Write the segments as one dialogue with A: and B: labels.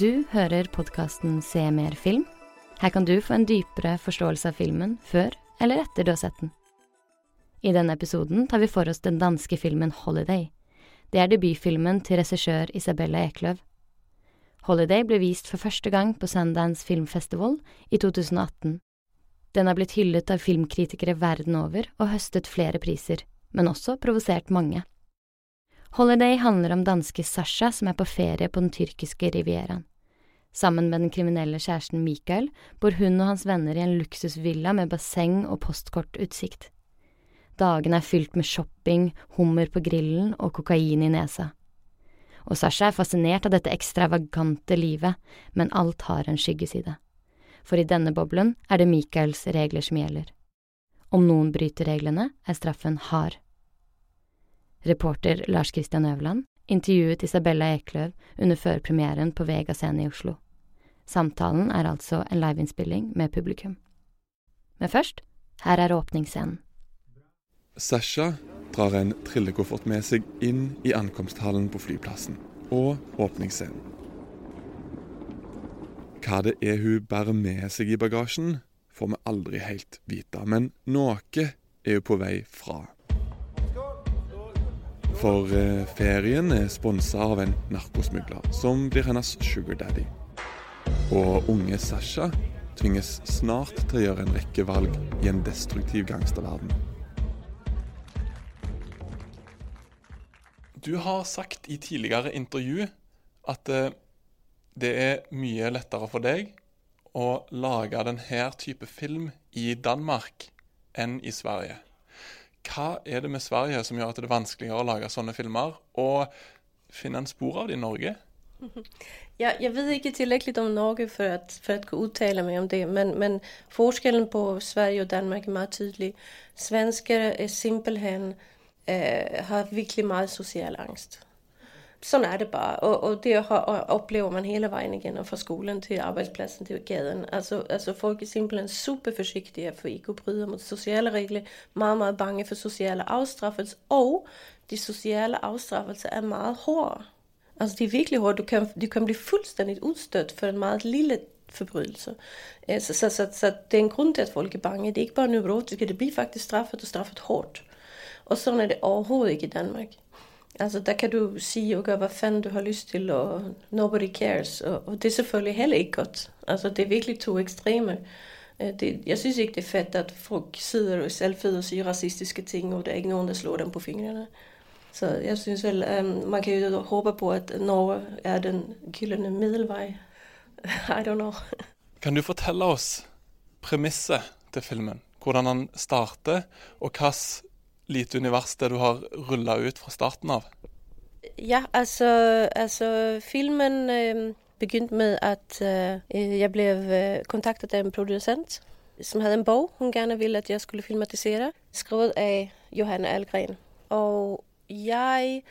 A: Du hører podkasten Se mer film. Her kan du få en dypere forståelse av filmen før eller etter du har sett den. I denne episoden tar vi for oss den danske filmen Holiday. Det er debutfilmen til regissør Isabella Ekløv. Holiday ble vist for første gang på Sundance Film Festival i 2018. Den har blitt hyllet av filmkritikere verden over og høstet flere priser, men også provosert mange. Holiday handler om danske Sasha som er på ferie på den tyrkiske rivieraen. Sammen med den kriminelle kjæresten Michael bor hun og hans venner i en luksusvilla med basseng og postkortutsikt. Dagene er fylt med shopping, hummer på grillen og kokain i nesa. Og Sasha er fascinert av dette ekstravagante livet, men alt har en skyggeside. For i denne boblen er det Michaels regler som gjelder. Om noen bryter reglene, er straffen hard. Reporter Lars Christian Øverland intervjuet Isabella Ekløv under førpremieren på Vega scene i Oslo. Samtalen er altså en liveinnspilling med publikum. Men først, her er åpningsscenen.
B: Sasha drar en trillekoffert med seg inn i ankomsthallen på flyplassen og åpningsscenen. Hva det er hun bærer med seg i bagasjen, får vi aldri helt vite, men noe er hun på vei fra. For eh, ferien er sponsa av en narkosmugler, som blir hennes sugar daddy. Og unge Sasha tvinges snart til å gjøre en rekke valg i en destruktiv gangsterverden.
C: Du har sagt i tidligere intervju at eh, det er mye lettere for deg å lage denne type film i Danmark enn i Sverige. Hva er det med Sverige som gjør at det er vanskeligere å lage sånne filmer, og finne en spor av det i Norge?
D: Ja, jeg vet ikke tilräckligt om Norge for å för att uttale meg om det, men, men forskellen på Sverige og Danmark er veldig tydelig. Svenskar er simpelthen eh, har virkelig mye sosial angst. Sånn er det bare. Og, og det opplever man hele veien igjennom fra skolen til arbeidsplassen til gaten. Altså, altså folk er simpelthen superforsiktige for ikke å bryte mot sosiale regler. Veldig, veldig bange for sosiale avstraffelser. Og de sosiale avstraffelser er meget harde. Altså, de er virkelig harde. Du kan, du kan bli fullstendig utstøtt for en meget lille forbrytelse. Så, så, så, så, det er en grunn til at folk er bange. Det er ikke bare neurotiske, det blir faktisk straffet, og straffet hardt. Og sånn er det overhodet ikke i Danmark. Altså, da kan du si og gjøre hva faen du har lyst til, og nobody cares. Og, og det er selvfølgelig heller ikke godt. Altså, Det er virkelig to ekstreme. Det, jeg syns ikke det er fett at folk sitter og selvfølgelig sier rasistiske ting, og det er ikke noen som slår dem på fingrene. Så jeg syns vel um, Man kan jo håpe på at Norge er den gylne middelvei. I don't know.
C: Kan du fortelle oss premisset til filmen? Hvordan han starter, og hvilket lite univers det du har rulla ut fra starten av?
D: Ja, altså, altså filmen eh, begynte med at eh, jeg ble øh, kontaktet av en produsent som hadde en bok hun gjerne ville at jeg skulle filmatisere, skrevet av Johanne Algren. Og jeg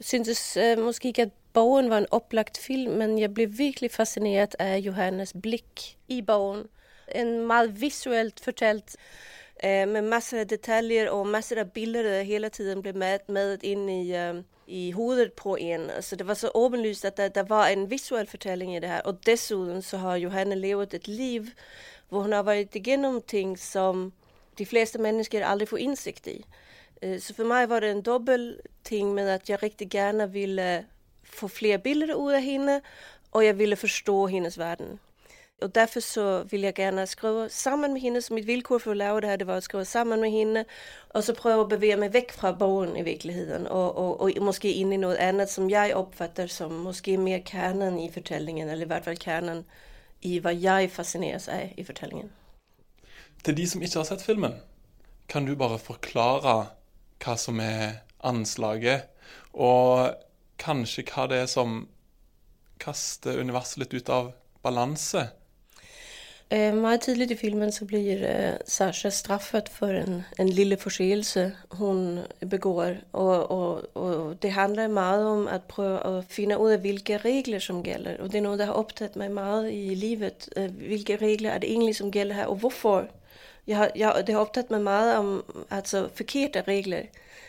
D: syntes eh, måske ikke at bogen var en opplagt film, men jeg ble virkelig fascinert av Johannes blikk i boken. En veldig visuelt fortalt Eh, med masser av detaljer og masser av bilder der hele tiden ble med inn i, uh, i, hodet på en. Så det var så åpenlyst at det, det, var en visuell fortelling i det her. Og dessuten så har Johanne levd et liv hvor hun har vært igjennom ting som de fleste mennesker aldri får innsikt i. Uh, så for meg var det en dobbel ting med at jeg riktig gjerne ville få flere bilder ut av henne, og jeg ville forstå hennes verden og derfor så vil jeg gjerne skrive sammen med henne. Så mitt vilkår for å lage det her, det var å skrive sammen med henne. Og så prøve å bevege meg vekk fra boken i virkeligheten, og, og, og måske inn i noe annet som jeg oppfatter som måske mer kjernen i fortellingen, eller i hvert fall kjernen i hva jeg fascineres av i fortellingen.
C: Til de som ikke har sett filmen, kan du bare forklare hva som er anslaget, og kanskje hva det er som kaster universet litt ut av balanse?
D: Eh, meget tidligt i filmen så blir eh, Sasha straffet for en, en lille forseelse hun begår. Og, og, og, det handler mye om å prøve å finne ut av hvilke regler som gjelder. Og det er noe som har opptatt meg mye i livet. Hvilke regler er det egentlig som gjelder her, og hvorfor? Jeg jeg, det har opptatt meg mye om altså, forkerte regler.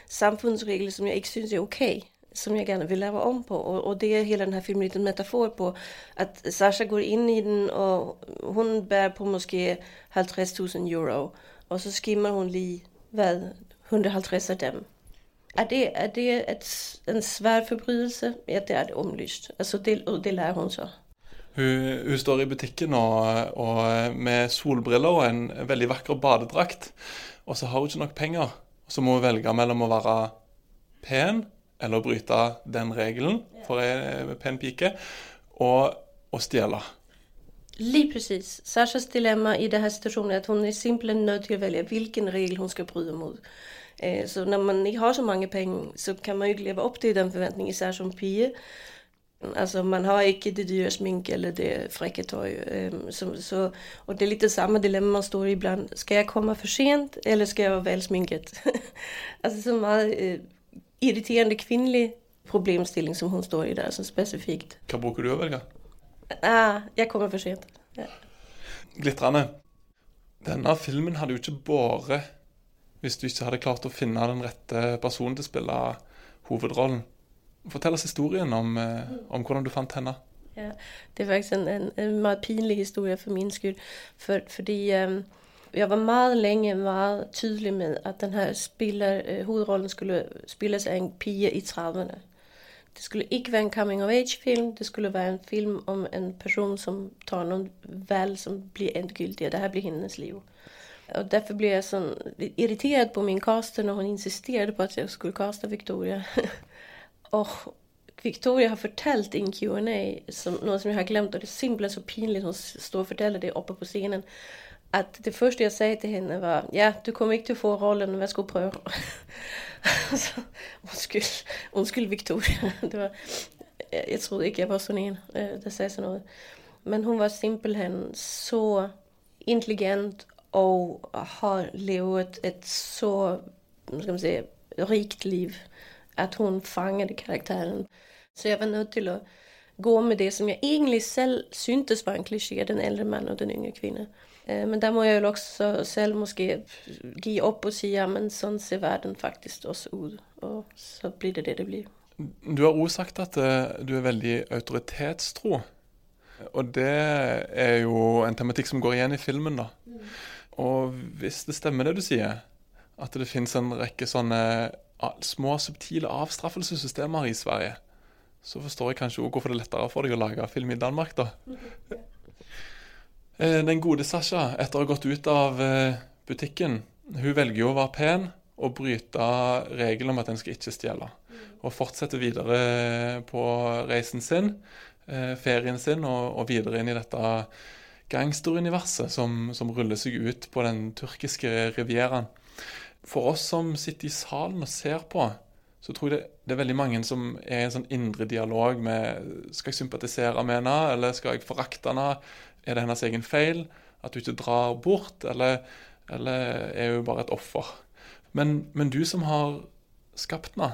D: Samfunnsregler som jeg ikke syns er ok. Som jeg gerne vil lave om på. Og, och det er hele den här filmen en metafor på, at Sasha går inn i den, og hun bærer på måske 50 000 euro, og så skimmer hun lige, väl 150 av dem. Er det, er det et, en svær forbrytelse? Ja, det er det omlyst. Altså det, og det lærer hun så.
C: Hun, hun, står i butikken og, og med solbriller og en veldig vakker badedrakt. Og så har hun ikke nok penger. Så må hun velge mellom å være pen eller bryte den regelen for ei pen pike, og å stjele.
D: Lige precis. Sashas dilemma i denne situasjonen er at hun er simpelthen nødt til å velge hvilken regel hun skal bryte mot. Eh, så når man ikke har så mange penger, så kan man jo ikke leve opp til den forventningen, især som pige. Altså, man har ikke det dyre sminke eller det frekke tøy. Så, så, og det er litt det samme dilemmaet man står i iblant. Skal jeg komme for sent, eller skal jeg være velsminket? altså så uh, irriterende kvinnelig problemstilling som hun står i der, så spesifikt.
C: Hva bruker du å velge?
D: Ah, jeg kommer for sent. Ja.
C: Glitrende. Denne filmen hadde jo ikke båret hvis du ikke hadde klart å finne den rette personen til å spille hovedrollen. Fortell oss historien om, eh, om hvordan du fant henne.
D: Ja, det er faktisk en, en, en pinlig historie for min skyld. For, fordi um, jeg var meget lenge meget tydelig med at denne spiller, uh, hovedrollen skulle spilles av en pige i 30'erne. Det skulle ikke være en coming of age-film. Det skulle være en film om en person som tar noen valg som blir endegyldige. Dette blir hennes liv. Og Derfor ble jeg sånn irritert på min caster når hun insisterte på at jeg skulle caste Victoria. Og Victoria har fortalt i en Q&A som, noe som jeg har glemt, og det er simpelthen så pinlig hun står og forteller det oppe på scenen, at det første jeg sa til henne, var ja, du kommer ikke til å få rollen, vær så god, prøv. altså, unnskyld, unnskyld, Victoria. Var, jeg, jeg, trodde ikke jeg var sånn en Det sånn noe. Men hun var simpelthen så intelligent og har levet et så skal man si, rikt liv at hun fanget karakteren. Så jeg var nødt til å gå med det som jeg egentlig selv syntes var en klisjé, den eldre mannen og den yngre kvinne. Eh, men der må jeg jo også selv måske gi opp og si ja, men sånn ser verden faktisk også ut. Og så blir det det det blir.
C: Du har òg sagt at eh, du er veldig autoritetstro. Og det er jo en tematikk som går igjen i filmen, da. Mm. Og hvis det stemmer det du sier, at det finnes en rekke sånne små, subtile avstraffelsessystemer i Sverige, så forstår jeg kanskje òg hvorfor det er lettere for deg å lage film i Danmark, da. Eh, den gode Sasha, etter å ha gått ut av eh, butikken, hun velger jo å være pen og bryte regelen om at en skal ikke stjele. Og fortsette videre på reisen sin, eh, ferien sin, og videre inn i dette gangsteruniverset som, som ruller seg ut på den turkiske rivieraen for oss som sitter i salen og ser på, så tror jeg det, det, er veldig mange som er i en sånn indre dialog med Skal jeg sympatisere med henne, eller skal jeg forakte henne? Er det hennes egen feil at hun ikke drar bort, eller, eller er hun bare et offer? Men, men, du som har skapt henne,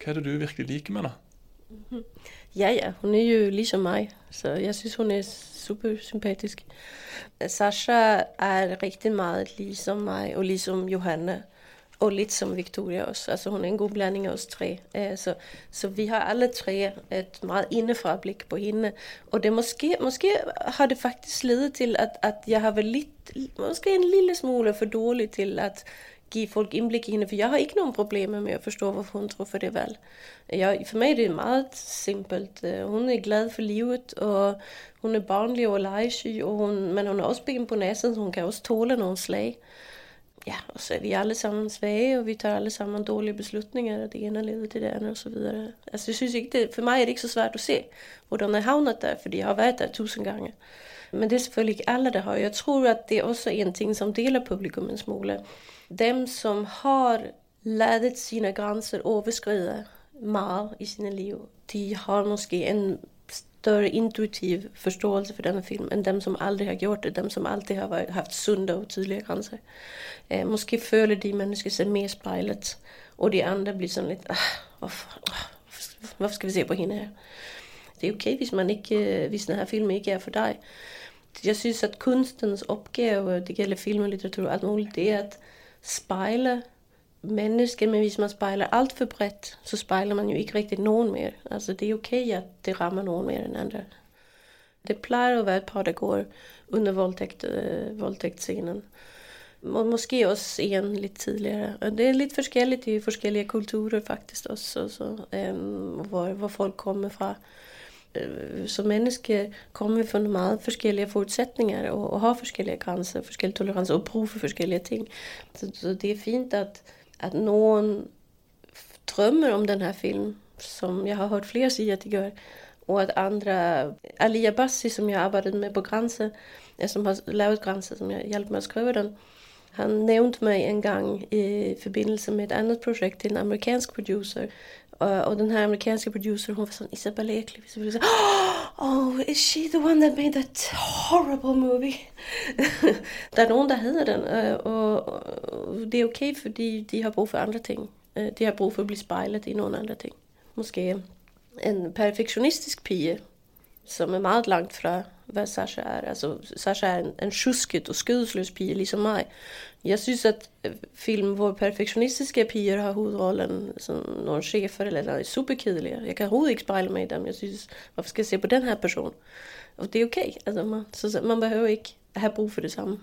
C: hva er det du virkelig liker med henne?
D: Ja, ja. Hun er jo liksom meg, så jeg syns hun er supersympatisk. Sasha er riktig mye liksom meg, og liksom Johanne og litt som Victoria også. Altså hun er en god blanding av oss tre. Eh, så, så, vi har alle tre et meget innenfra-blikk på henne. Og det måske, måske har det faktisk ledet til at, at jeg har vært litt, måske en lille smule for dårlig til at gi folk innblikk i henne. For jeg har ikke noen problemer med å forstå hvorfor hun truffer det valg. For meg er det meget simpelt. Eh, hun er glad for livet, og hun er barnlig og legesky, men hun er også begynt på nesen, så hun kan også tåle noen slag ja, og så er vi alle sammen svage, og vi tar alle sammen dårlige beslutninger. Det ene leder til det andre osv. Altså, jeg ikke det, for meg er det ikke så svært å se hvordan jeg havnet der, fordi jeg har vært der tusen ganger. Men det er selvfølgelig ikke alle det har. Jeg tror at det er også en ting som deler publikum en smule. Dem som har lært sine grenser overskride mye i sine liv, de har måske en større intuitiv forståelse for denne filmen enn dem som aldri har gjort det. Dem som alltid har varit, haft sunda og tydelige gränser. Eh, måske føler de mennesker seg mer speilet, og de andre blir sånn litt ah, hvorfor, hvorfor, skal vi se på henne her? Det er ok hvis, man ikke, hvis denne filmen ikke er for deg. Jeg syns at kunstens oppgave, det gjelder film og litteratur og alt mulig, det er å speile menneske, men hvis man spejler alt for bredt, så spejler man jo ikke riktig noen mer. Altså det er ok at det rammer noen mer enn andre. Det pleier å være et par, det går under voldtekt, uh, voldtektsscenen. Og måske også en litt tidligere. Det er litt forskjellig i forskjellige kulturer faktisk også, så, um, hvor, hvor folk kommer fra. Øh, som mennesker kommer vi fra meget forskjellige forutsetninger og, og har forskjellige kanser, forskjellig toleranser og behov for forskjellige ting. Så, så det er fint at, at noen drømmer om den filmen, film, som jeg har hørt flere sige, at de gør, og at andre, Ali Abassi, som jeg arbeidet med på Grænse, som har laget Grænse, som jeg hjalp med å skrive den, han nevnte meg en gang i forbindelse med et annet projekt til en amerikansk producer. Og, og den her amerikanske produseren, hun var sånn, Isabella Ekli. Så sånn, oh, is she the one that made that horrible movie? det er noen der heter den, og, og det er ok fordi de har brug for andre ting. Øh, de har brug for å bli speilet i noen andre ting. Måske en perfektionistisk pige, som er meget langt fra hva Sasha er. Altså, Sasha er en, en sjusket og skødesløs pige, ligesom meg. Jeg synes, at øh, film, hvor perfektionistiske piger har hovedrollen, som noen sjefer, eller er superkjedelige. Jeg kan overhodet ikke spejle meg i dem. Jeg synes, hvorfor skal jeg se på denne personen? Og det er OK. Altså, man, så man behøver ikke ha brug for det samme.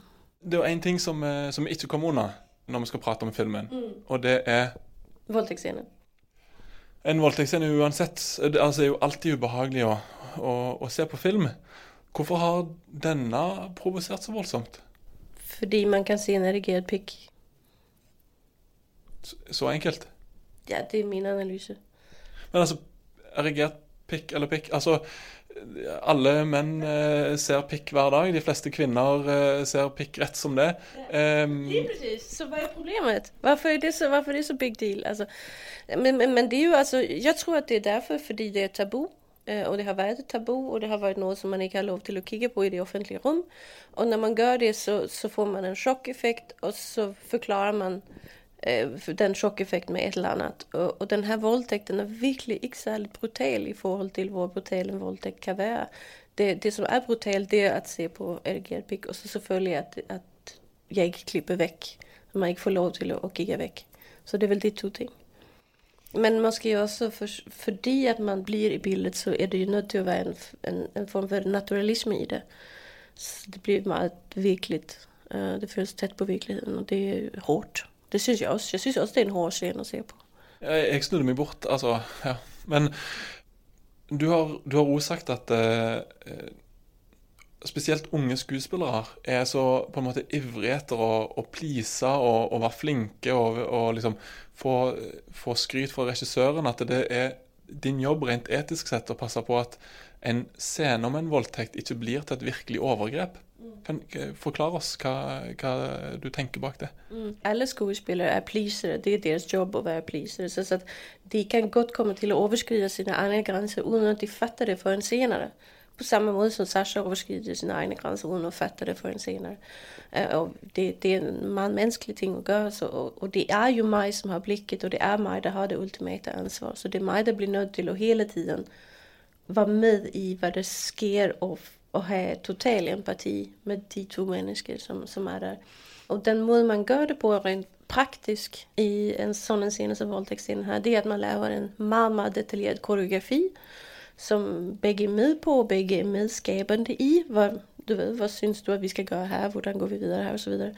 C: Det er en ting, som, eh, som ikke kommer unna når man skal prate om filmen, mm. og det er
D: Voldtægtsscene.
C: En voldtektsscene uansett altså, er jo alltid ubehagelig å, å, å se på film. Hvorfor har denne provosert så voldsomt?
D: Fordi man kan se en erigert pikk.
C: Så, så enkelt?
D: Ja, det er min analyse.
C: Men altså, erigert pikk eller pikk Altså, alle menn eh, ser pikk hver dag. De fleste kvinner eh, ser pikk rett som det.
D: Ja. Um, precis. Så hva er problemet? Hvorfor er det så, hvorfor er det så big deal? Altså, men, men, men det er jo altså Jeg tror at det er derfor fordi det er tabu. Eh, og det har vært et tabu, og det har vært noe som man ikke har lov til å kikke på i det offentlige rom. Og når man gjør det, så, så får man en sjokkeffekt, og så forklarer man den sjokkeffekten med et eller annet. Og, og denne voldtekten er virkelig ikke særlig brutal i forhold til hvor brutal en voldtekt kan være. Det, det som er brutalt, det er å se på erigert pikk, og så selvfølgelig at, at jeg ikke klipper vekk. Man ikke får lov til å, å vekk. Så det er vel de to ting. Men måske også for, fordi at man blir i bildet, så er det jo nødt til å være en, en, en form for naturalisme i det. Så det blir veldig virkeligt. Uh, det føles tett på virkeligheten, og det er hårdt. Det synes jeg også. Jeg synes også det er en hård scene å se på.
C: Jeg, snudde meg bort, altså. Ja. Men du har, du sagt at uh, spesielt unge skuespillere er så på en måte ivrige etter å, å please og, og, være flinke og, og liksom få, få, skryt fra regissøren. At det er din jobb rent etisk sett å passe på at en scene om en voldtekt ikke blir til et virkelig overgrep. Kan Forklare oss hva, hva, du tenker bak det.
D: Mm. Alle skuespillere er pleasere. Det er deres jobb å være pleasere. Så, de kan godt komme til å overskride sine egne grenser uten at de fatter det før senere. På samme måte som Sasha overskrider sine egne grenser uten å fatte det før senere. Uh, og det, det, er en menneskelig ting å gjøre. Så, og, og, det er jo meg som har blikket, og det er meg som har det ultimate ansvar. Så det er meg som blir nødt til å hele tiden være med i hva det skjer, og, og ha total empati med de to mennesker som, som er der. Og den måten man gjør det på rent praktisk i en sånn scene som voldtektsscenen her, det er at man lager en veldig detaljert koreografi som begge er med på, og begge er medskapende i. Hva, du vet, hva syns du at vi skal gjøre her, hvordan går vi videre her, osv. Så, videre.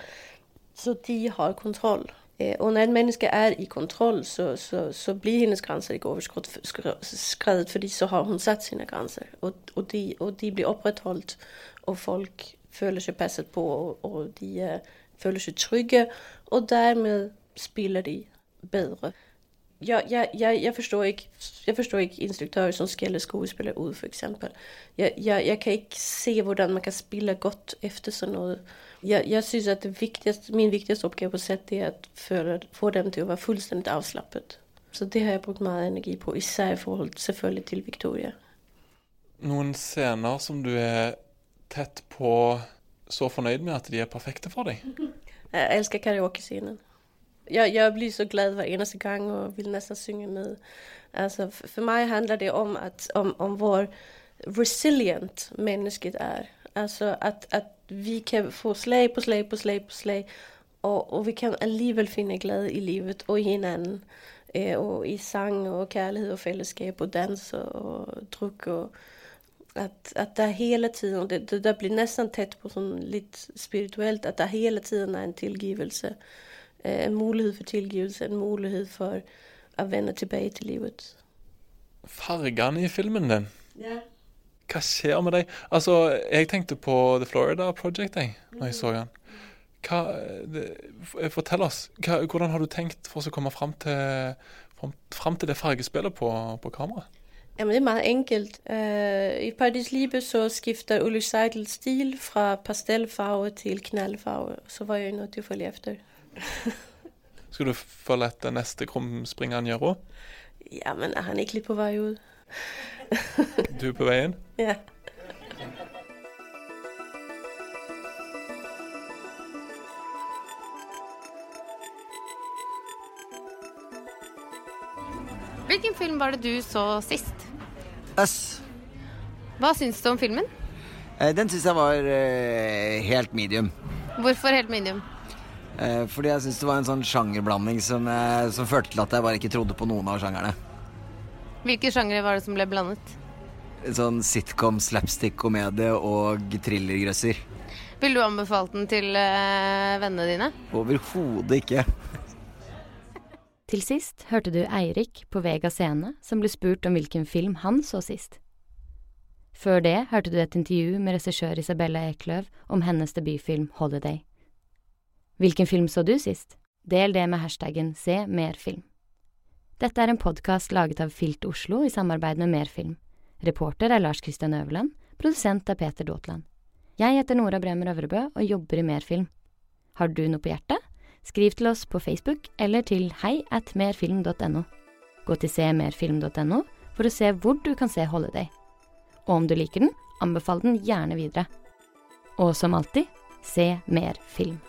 D: så de har kontroll. Eh, og når et menneske er i kontroll, så, så, så blir hennes grenser ikke overskredet, fordi så har hun satt sine grenser. Og, og, de, og de, blir opprettholdt, og folk føler seg passet på, og, og de uh, føler seg trygge. Og dermed spiller de bedre jeg, jeg, jeg, jeg, forstår ikke, forstår ikke instruktører som skjeller skuespillere ut, f.eks. Jeg, jeg, jeg kan ikke se hvordan man kan spille godt etter sånn noe. Jeg, jeg syns at viktigste, min viktigste oppgave på sett er å få dem til å være fullstendig avslappet. Så det har jeg brukt mye energi på, især i forhold selvfølgelig til Victoria.
C: Noen scener som du er tett på så fornøyd med at de er perfekte for deg?
D: Jeg elsker karaokescenen jeg, jeg blir så glad hver eneste gang og vil nesten synge med. Altså, for meg handler det om, at, om, om hvor resilient mennesket er. Altså at, at vi kan få slag på slag på slag på slag, Og, og vi kan alligevel finne glede i livet og i hverandre. Eh, og i sang og kjærlighet og fellesskap og dans og, og druk. Og at, at det hele tiden, det, det det blir nesten tett på sånn litt spirituelt, at det hele tiden er en tilgivelse. Eh, en mulighet for tilgivelse, en mulighet for å vende tilbake til livet.
C: Fargene i filmen den.
D: Ja.
C: Hva skjer med deg? Altså, jeg tenkte på The Florida Project jeg, når jeg så den. Hva, det, fortell oss, hva, hvordan har du tenkt for å komme fram til, fram, til det fargespillet på, på kamera?
D: Jamen, det er meget enkelt. Uh, I Paradis Libe så skifter Ulrik Seidel stil fra pastellfarge til knallfarge. Så var jeg nødt til å følge etter.
C: Skal du følge etter neste krumspringeren han gjør òg?
D: Ja, men er han ikke litt på vei ut?
C: Du på veien?
D: Ja.
E: Hvilken film var det du så sist?
F: Us.
E: Hva syns du om filmen?
F: Eh, Den syns jeg var eh, helt medium.
E: Hvorfor helt medium?
F: Eh, fordi jeg syns det var en sånn sjangerblanding som, eh, som førte til at jeg bare ikke trodde på noen av sjangerne.
E: Hvilke sjangere var det som ble blandet?
F: Sånn sitcom, slapstick-komedie og thrillergrøsser.
E: Vil du anbefale den til eh, vennene dine?
F: Overhodet ikke.
A: Til sist hørte du Eirik på Vega Scene som ble spurt om hvilken film han så sist. Før det hørte du et intervju med regissør Isabella Ekløv om hennes debutfilm Holiday. Hvilken film så du sist? Del det med hashtaggen Se mer film. Dette er en podkast laget av Filt Oslo i samarbeid med Merfilm. Reporter er Lars Kristian Øverland, produsent er Peter Daatland. Jeg heter Nora Bremer Øvrebø og jobber i Merfilm. Har du noe på hjertet? Skriv til oss på Facebook eller til hei at merfilm.no. Gå til semerfilm.no for å se hvor du kan se Holiday. Og om du liker den, anbefal den gjerne videre. Og som alltid, se mer film.